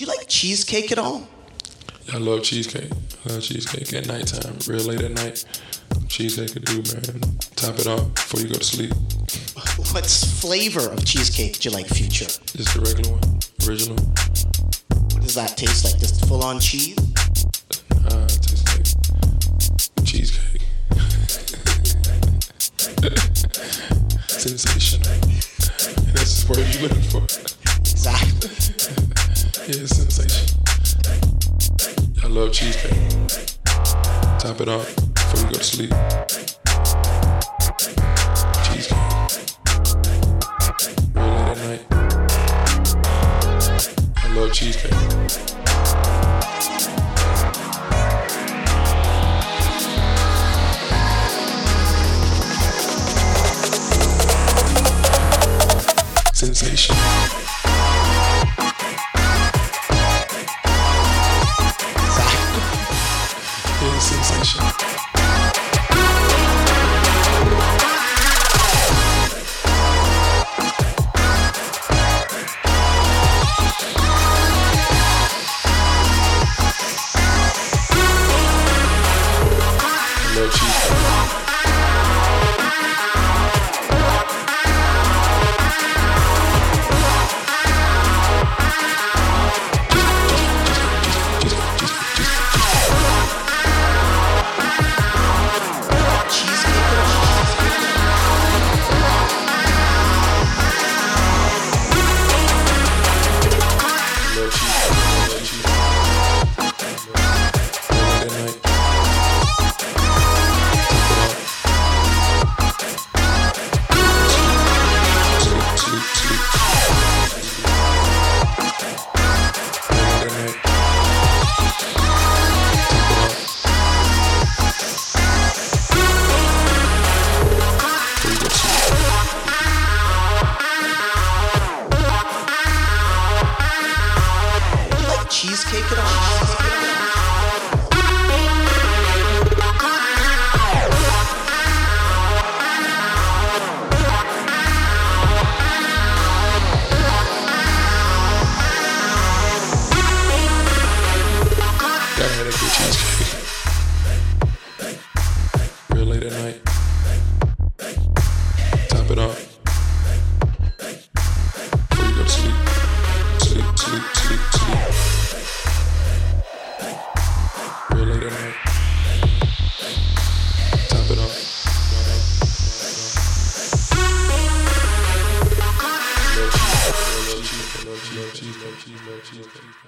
Do you like cheesecake at all? I love cheesecake. I love cheesecake at nighttime, real late at night. Cheesecake could do, man. Top it off before you go to sleep. What's flavor of cheesecake do you like, Future? Just the regular one, original. What does that taste like? Just full on cheese? Ah, it tastes like cheesecake. Sensational. That's the word you're looking for. Exactly. Yeah, sensation. I love cheesecake. Top it off before you go to sleep. Cheesecake. Real late at night. I love cheesecake. Sensation. I love cheesecake at all? Gotta have that good cheesecake. Real late at night. Top it off. Cheesecake, love cheesecake, love cheesecake, love cheesecake.